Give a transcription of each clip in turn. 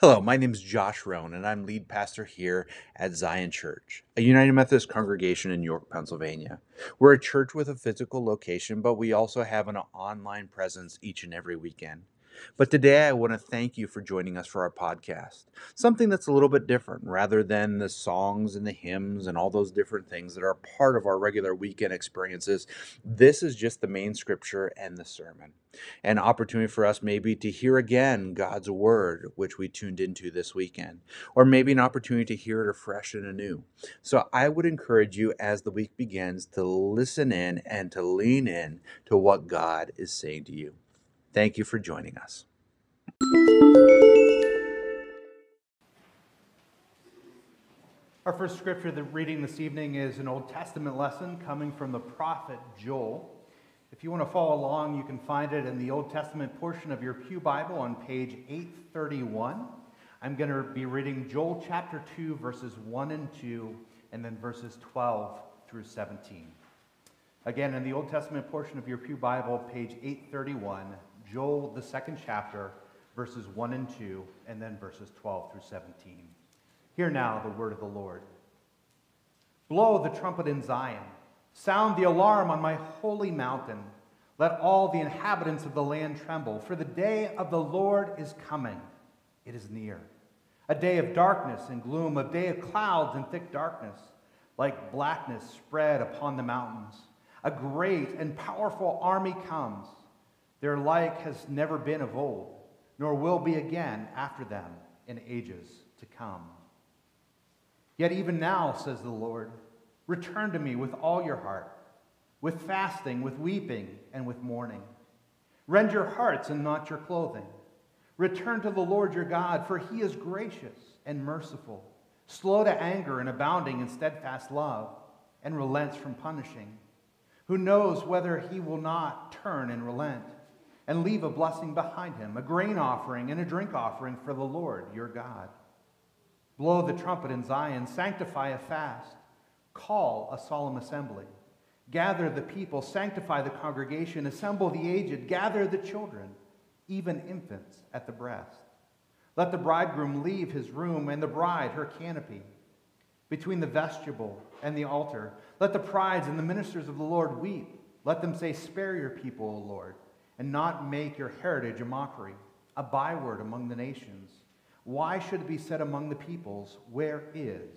Hello, my name is Josh Rhone, and I'm lead pastor here at Zion Church, a United Methodist congregation in York, Pennsylvania. We're a church with a physical location, but we also have an online presence each and every weekend. But today I want to thank you for joining us for our podcast. Something that's a little bit different rather than the songs and the hymns and all those different things that are part of our regular weekend experiences. This is just the main scripture and the sermon. An opportunity for us maybe to hear again God's word, which we tuned into this weekend, or maybe an opportunity to hear it afresh and anew. So I would encourage you as the week begins to listen in and to lean in to what God is saying to you. Thank you for joining us. Our first scripture that reading this evening is an Old Testament lesson coming from the prophet Joel. If you want to follow along, you can find it in the Old Testament portion of your Pew Bible on page 831. I'm going to be reading Joel chapter 2, verses 1 and 2, and then verses 12 through 17. Again, in the Old Testament portion of your Pew Bible, page 831, Joel, the second chapter, verses 1 and 2, and then verses 12 through 17. Hear now the word of the Lord. Blow the trumpet in Zion, sound the alarm on my holy mountain. Let all the inhabitants of the land tremble, for the day of the Lord is coming. It is near. A day of darkness and gloom, a day of clouds and thick darkness, like blackness spread upon the mountains. A great and powerful army comes. Their like has never been of old, nor will be again after them in ages to come. Yet even now, says the Lord, return to me with all your heart, with fasting, with weeping, and with mourning. Rend your hearts and not your clothing. Return to the Lord your God, for he is gracious and merciful, slow to anger and abounding in steadfast love, and relents from punishing. Who knows whether he will not turn and relent? And leave a blessing behind him, a grain offering and a drink offering for the Lord your God. Blow the trumpet in Zion, sanctify a fast, call a solemn assembly. Gather the people, sanctify the congregation, assemble the aged, gather the children, even infants at the breast. Let the bridegroom leave his room and the bride her canopy. Between the vestibule and the altar, let the prides and the ministers of the Lord weep. Let them say, Spare your people, O Lord and not make your heritage a mockery, a byword among the nations. Why should it be said among the peoples, Where is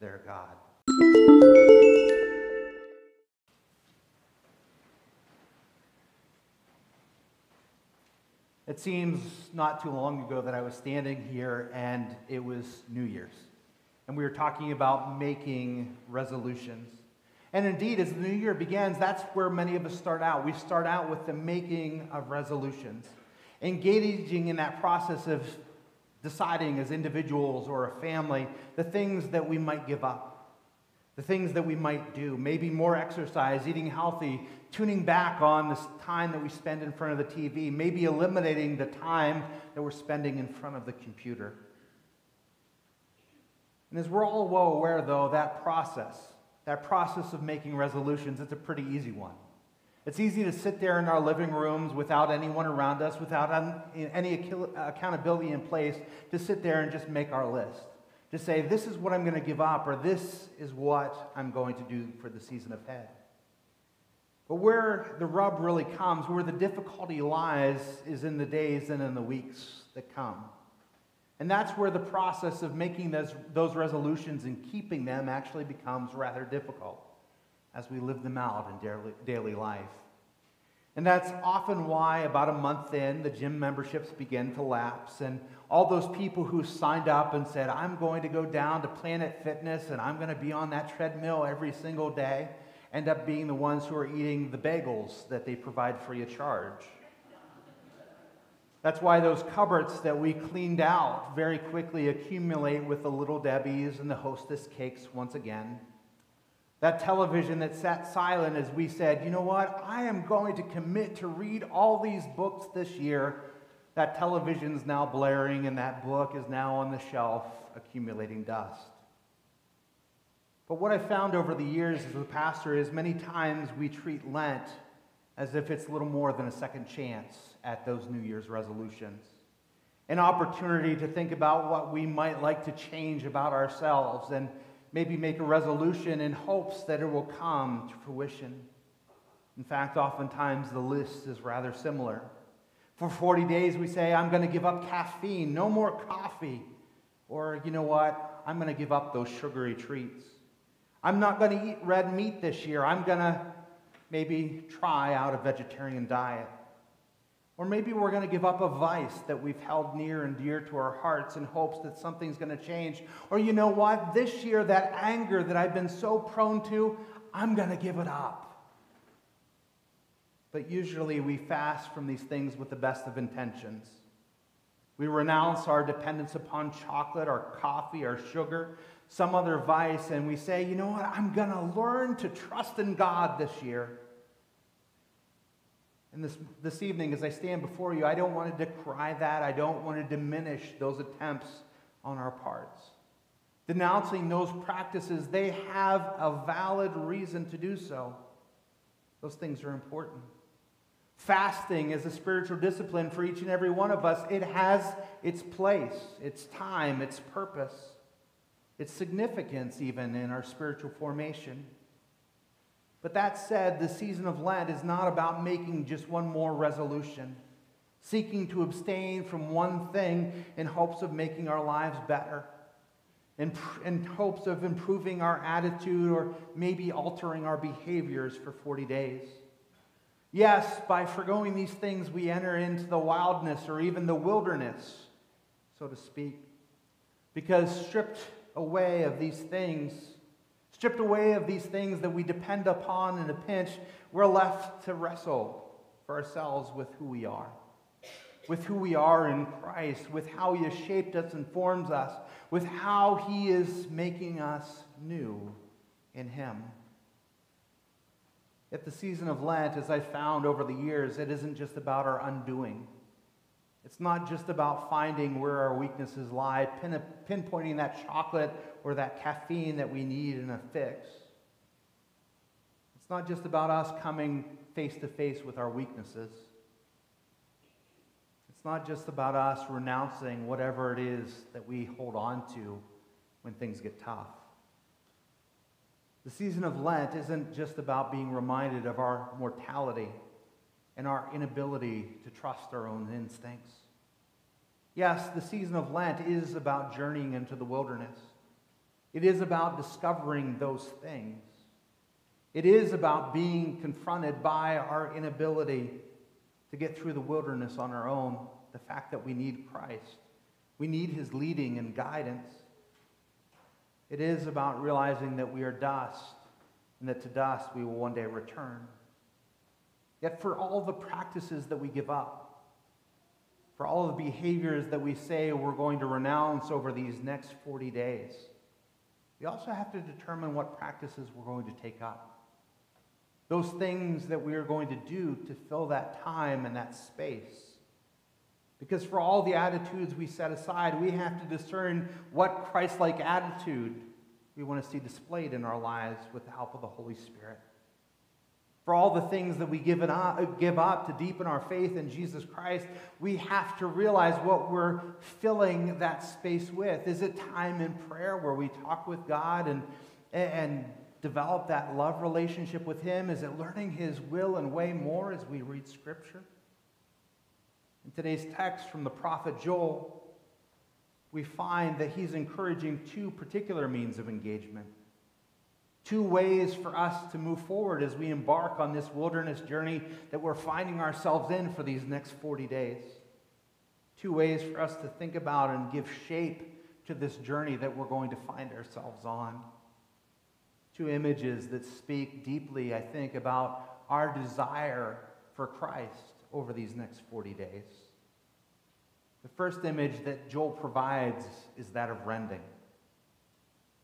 their God? It seems not too long ago that I was standing here and it was New Year's. And we were talking about making resolutions. And indeed, as the new year begins, that's where many of us start out. We start out with the making of resolutions, engaging in that process of deciding as individuals or a family the things that we might give up, the things that we might do. Maybe more exercise, eating healthy, tuning back on this time that we spend in front of the TV, maybe eliminating the time that we're spending in front of the computer. And as we're all well aware, though, that process, that process of making resolutions, it's a pretty easy one. It's easy to sit there in our living rooms without anyone around us, without any accountability in place, to sit there and just make our list. To say, this is what I'm going to give up, or this is what I'm going to do for the season ahead. But where the rub really comes, where the difficulty lies, is in the days and in the weeks that come. And that's where the process of making those, those resolutions and keeping them actually becomes rather difficult as we live them out in daily, daily life. And that's often why, about a month in, the gym memberships begin to lapse. And all those people who signed up and said, I'm going to go down to Planet Fitness and I'm going to be on that treadmill every single day, end up being the ones who are eating the bagels that they provide free of charge. That's why those cupboards that we cleaned out very quickly accumulate with the little Debbie's and the hostess cakes once again. That television that sat silent as we said, you know what, I am going to commit to read all these books this year. That television's now blaring and that book is now on the shelf accumulating dust. But what I found over the years as a pastor is many times we treat Lent as if it's little more than a second chance at those New Year's resolutions. an opportunity to think about what we might like to change about ourselves and maybe make a resolution in hopes that it will come to fruition. In fact, oftentimes the list is rather similar. For 40 days, we say, I'm going to give up caffeine, no more coffee. Or, you know what? I'm going to give up those sugary treats. I'm not going to eat red meat this year. I'm going to maybe try out a vegetarian diet. Or maybe we're going to give up a vice that we've held near and dear to our hearts in hopes that something's going to change. Or you know what? This year, that anger that I've been so prone to, I'm going to give it up. But usually we fast from these things with the best of intentions. We renounce our dependence upon chocolate or coffee or sugar, some other vice, and we say, you know what? I'm going to learn to trust in God this year. And this, this evening, as I stand before you, I don't want to decry that. I don't want to diminish those attempts on our parts. Denouncing those practices, they have a valid reason to do so. Those things are important. Fasting is a spiritual discipline for each and every one of us. It has its place, its time, its purpose, its significance, even in our spiritual formation. But that said, the season of Lent is not about making just one more resolution, seeking to abstain from one thing in hopes of making our lives better, in, in hopes of improving our attitude or maybe altering our behaviors for 40 days. Yes, by foregoing these things, we enter into the wildness or even the wilderness, so to speak. Because stripped away of these things, Stripped away of these things that we depend upon in a pinch, we're left to wrestle for ourselves with who we are, with who we are in Christ, with how He has shaped us and forms us, with how He is making us new in Him. At the season of Lent, as I've found over the years, it isn't just about our undoing. It's not just about finding where our weaknesses lie, pin, pinpointing that chocolate or that caffeine that we need in a fix. It's not just about us coming face to face with our weaknesses. It's not just about us renouncing whatever it is that we hold on to when things get tough. The season of Lent isn't just about being reminded of our mortality and our inability to trust our own instincts. Yes, the season of Lent is about journeying into the wilderness. It is about discovering those things. It is about being confronted by our inability to get through the wilderness on our own, the fact that we need Christ. We need his leading and guidance. It is about realizing that we are dust and that to dust we will one day return. Yet, for all the practices that we give up, for all the behaviors that we say we're going to renounce over these next 40 days, we also have to determine what practices we're going to take up. Those things that we are going to do to fill that time and that space. Because for all the attitudes we set aside, we have to discern what Christ like attitude we want to see displayed in our lives with the help of the Holy Spirit for all the things that we give, up, give up to deepen our faith in Jesus Christ, we have to realize what we're filling that space with. Is it time in prayer where we talk with God and, and develop that love relationship with Him? Is it learning His will and way more as we read Scripture? In today's text from the prophet Joel, we find that he's encouraging two particular means of engagement Two ways for us to move forward as we embark on this wilderness journey that we're finding ourselves in for these next 40 days. Two ways for us to think about and give shape to this journey that we're going to find ourselves on. Two images that speak deeply, I think, about our desire for Christ over these next 40 days. The first image that Joel provides is that of rending.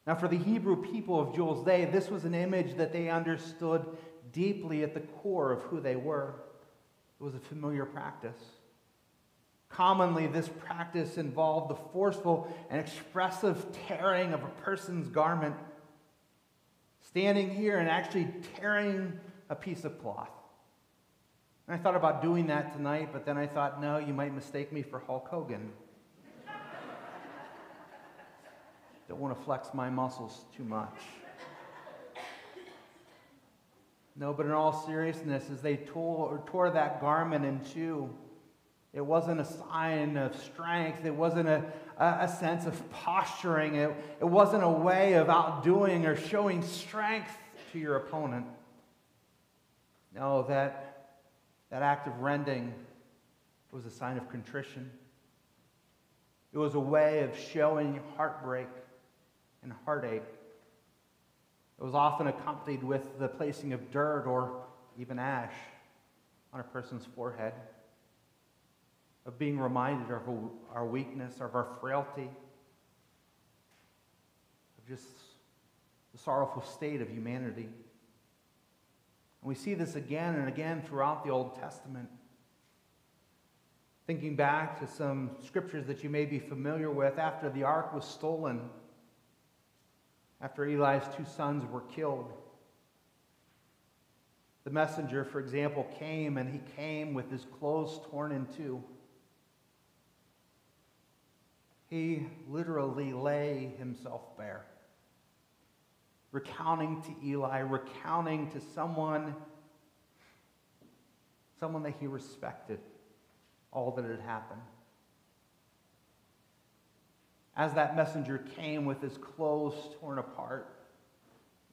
Now, for the Hebrew people of Joel's day, this was an image that they understood deeply at the core of who they were. It was a familiar practice. Commonly, this practice involved the forceful and expressive tearing of a person's garment, standing here and actually tearing a piece of cloth. And I thought about doing that tonight, but then I thought, no, you might mistake me for Hulk Hogan. Don't want to flex my muscles too much. No, but in all seriousness, as they tore, tore that garment in two, it wasn't a sign of strength. It wasn't a, a, sense of posturing. It, it wasn't a way of outdoing or showing strength to your opponent. No, that, that act of rending was a sign of contrition. It was a way of showing heartbreak and heartache. It was often accompanied with the placing of dirt or even ash on a person's forehead, of being reminded of our weakness, of our frailty, of just the sorrowful state of humanity. And we see this again and again throughout the Old Testament. Thinking back to some scriptures that you may be familiar with, after the ark was stolen, after Eli's two sons were killed. The messenger, for example, came and he came with his clothes torn in two. He literally lay himself bare, recounting to Eli, recounting to someone, someone that he respected, all that had happened. As that messenger came with his clothes torn apart,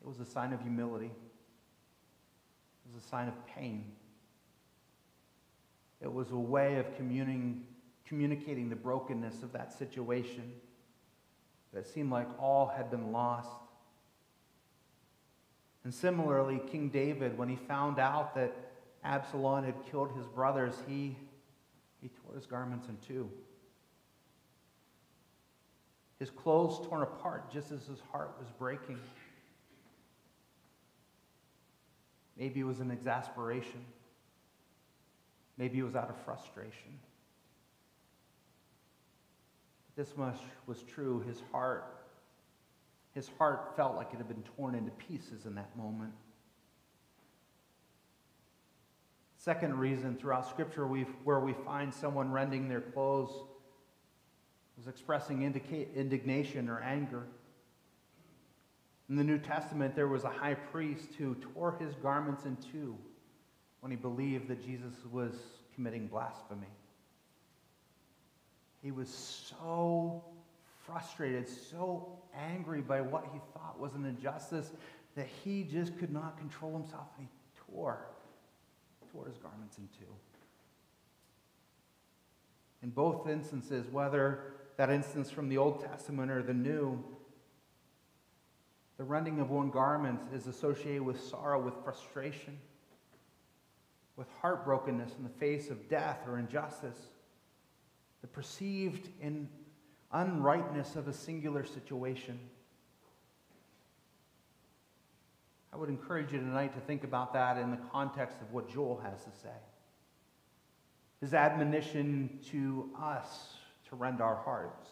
it was a sign of humility. It was a sign of pain. It was a way of communing, communicating the brokenness of that situation. That seemed like all had been lost. And similarly, King David, when he found out that Absalom had killed his brothers, he, he tore his garments in two his clothes torn apart just as his heart was breaking. Maybe it was an exasperation. Maybe it was out of frustration. This much was true. His heart, his heart felt like it had been torn into pieces in that moment. Second reason throughout Scripture we where we find someone rending their clothes was expressing indignation or anger. In the New Testament, there was a high priest who tore his garments in two when he believed that Jesus was committing blasphemy. He was so frustrated, so angry by what he thought was an injustice that he just could not control himself and he tore, tore his garments in two. In both instances, whether that instance from the Old Testament or the New, the rending of one garment is associated with sorrow, with frustration, with heartbrokenness in the face of death or injustice, the perceived in unrightness of a singular situation. I would encourage you tonight to think about that in the context of what Joel has to say. His admonition to us rend our hearts.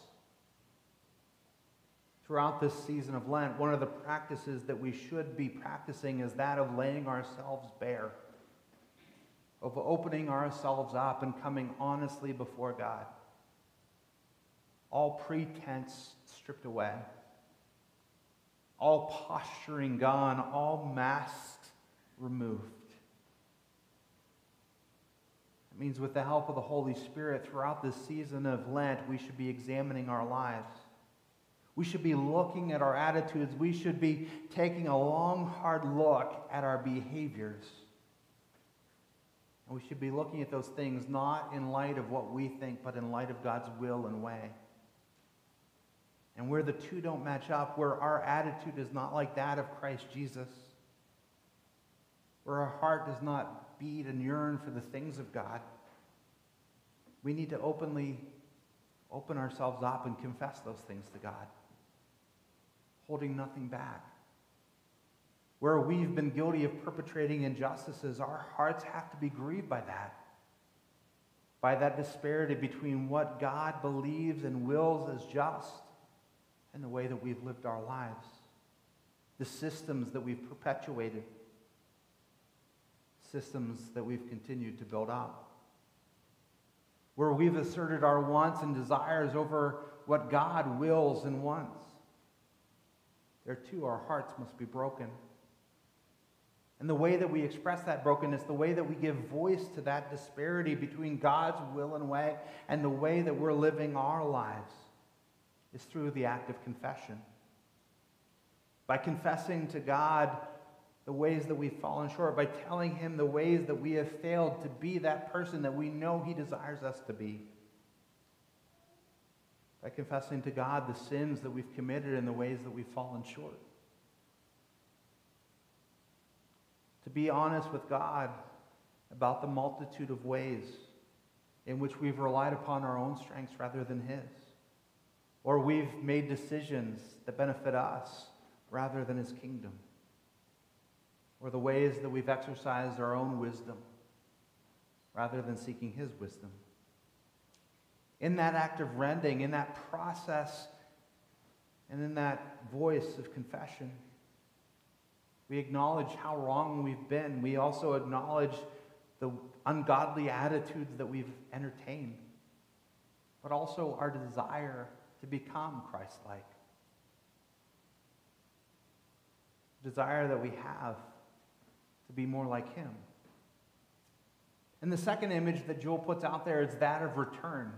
Throughout this season of Lent, one of the practices that we should be practicing is that of laying ourselves bare, of opening ourselves up and coming honestly before God. All pretense stripped away, all posturing gone, all masks removed. It means with the help of the Holy Spirit throughout this season of Lent, we should be examining our lives. We should be looking at our attitudes. We should be taking a long, hard look at our behaviors. And we should be looking at those things not in light of what we think, but in light of God's will and way. And where the two don't match up, where our attitude is not like that of Christ Jesus, where our heart does not beat and yearn for the things of God, we need to openly open ourselves up and confess those things to God, holding nothing back. Where we've been guilty of perpetrating injustices, our hearts have to be grieved by that. By that disparity between what God believes and wills as just and the way that we've lived our lives, the systems that we've perpetuated systems that we've continued to build up. Where we've asserted our wants and desires over what God wills and wants. there too our hearts must be broken. And the way that we express that brokenness, the way that we give voice to that disparity between God's will and way and the way that we're living our lives is through the act of confession. By confessing to God the ways that we've fallen short, by telling Him the ways that we have failed to be that person that we know He desires us to be. By confessing to God the sins that we've committed and the ways that we've fallen short. to be honest with God about the multitude of ways in which we've relied upon our own strengths rather than His, or we've made decisions that benefit us rather than His kingdom, or the ways that we've exercised our own wisdom rather than seeking His wisdom. In that act of rending, in that process, and in that voice of confession, we acknowledge how wrong we've been. We also acknowledge the ungodly attitudes that we've entertained, but also our desire to become Christ like. Desire that we have to be more like Him. And the second image that Joel puts out there is that of return.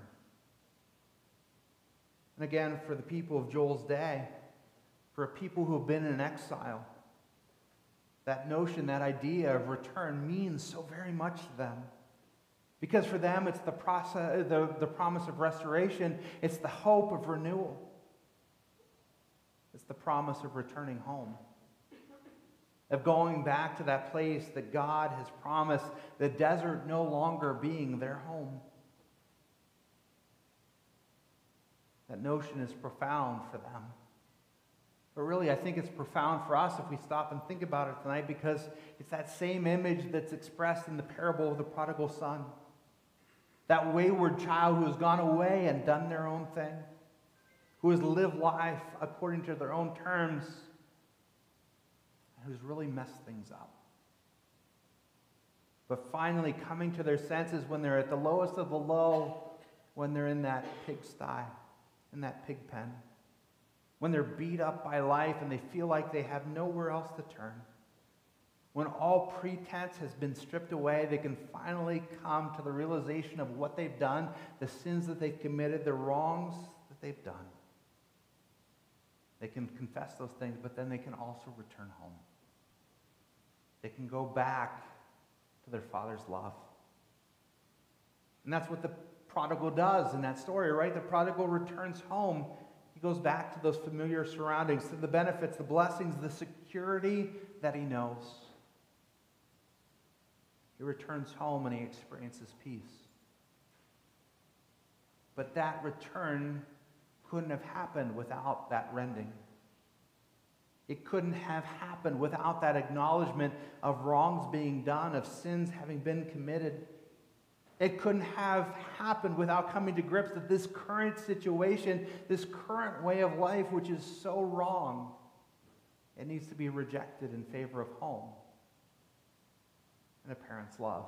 And again, for the people of Joel's day, for people who have been in exile, that notion, that idea of return means so very much to them. Because for them, it's the, process, the, the promise of restoration, it's the hope of renewal, it's the promise of returning home, of going back to that place that God has promised, the desert no longer being their home. That notion is profound for them. But really, I think it's profound for us if we stop and think about it tonight because it's that same image that's expressed in the parable of the prodigal son. That wayward child who has gone away and done their own thing, who has lived life according to their own terms, who's really messed things up. But finally, coming to their senses when they're at the lowest of the low, when they're in that pigsty, in that pig pen when they're beat up by life and they feel like they have nowhere else to turn. When all pretense has been stripped away, they can finally come to the realization of what they've done, the sins that they've committed, the wrongs that they've done. They can confess those things, but then they can also return home. They can go back to their father's love. And that's what the prodigal does in that story, right? The prodigal returns home He goes back to those familiar surroundings, to the benefits, the blessings, the security that he knows. He returns home and he experiences peace. But that return couldn't have happened without that rending. It couldn't have happened without that acknowledgement of wrongs being done, of sins having been committed. It couldn't have happened without coming to grips that this current situation, this current way of life, which is so wrong, it needs to be rejected in favor of home and a parent's love.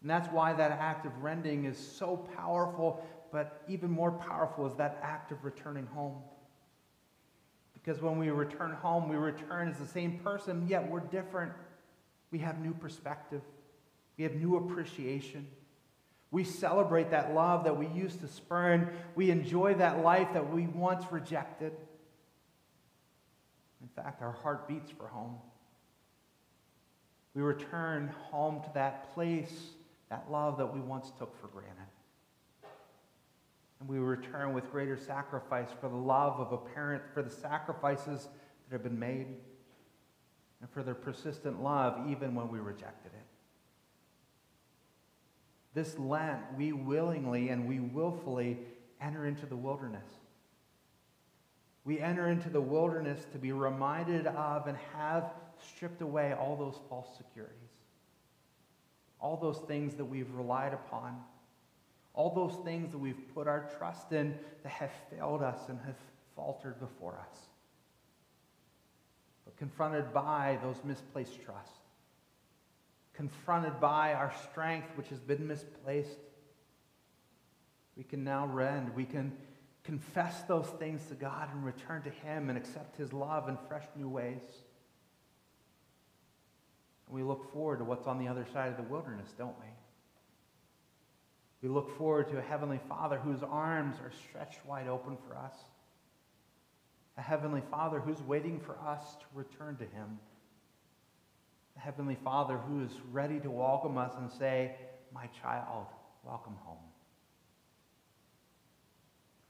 And that's why that act of rending is so powerful, but even more powerful is that act of returning home. Because when we return home, we return as the same person, yet we're different. We have new perspective. We have new appreciation. We celebrate that love that we used to spurn. We enjoy that life that we once rejected. In fact, our heart beats for home. We return home to that place, that love that we once took for granted. And we return with greater sacrifice for the love of a parent, for the sacrifices that have been made, and for their persistent love even when we rejected it. This Lent, we willingly and we willfully enter into the wilderness. We enter into the wilderness to be reminded of and have stripped away all those false securities, all those things that we've relied upon, all those things that we've put our trust in that have failed us and have faltered before us. But confronted by those misplaced trusts, confronted by our strength, which has been misplaced, we can now rend. We can confess those things to God and return to Him and accept His love in fresh new ways. And we look forward to what's on the other side of the wilderness, don't we? We look forward to a Heavenly Father whose arms are stretched wide open for us. A Heavenly Father who's waiting for us to return to Him. A Heavenly Father who is ready to welcome us and say, My child, welcome home.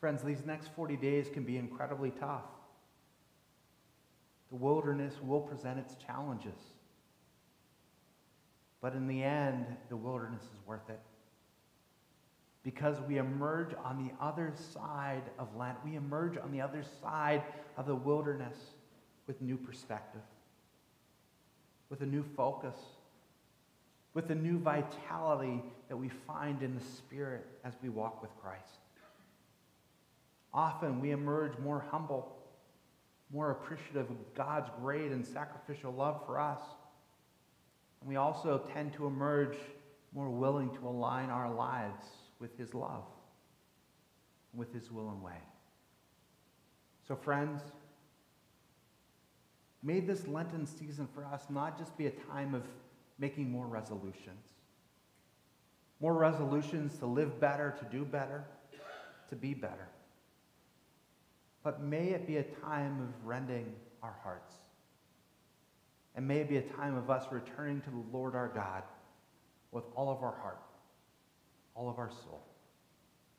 Friends, these next 40 days can be incredibly tough. The wilderness will present its challenges. But in the end, the wilderness is worth it. Because we emerge on the other side of Lent, we emerge on the other side of the wilderness with new perspective, with a new focus, with a new vitality that we find in the Spirit as we walk with Christ. Often we emerge more humble, more appreciative of God's great and sacrificial love for us. And we also tend to emerge more willing to align our lives with His love, with His will and way. So, friends, may this Lenten season for us not just be a time of making more resolutions, more resolutions to live better, to do better, to be better. But may it be a time of rending our hearts. And may it be a time of us returning to the Lord our God with all of our heart, all of our soul,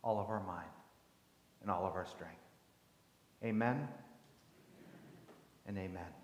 all of our mind, and all of our strength. Amen and amen.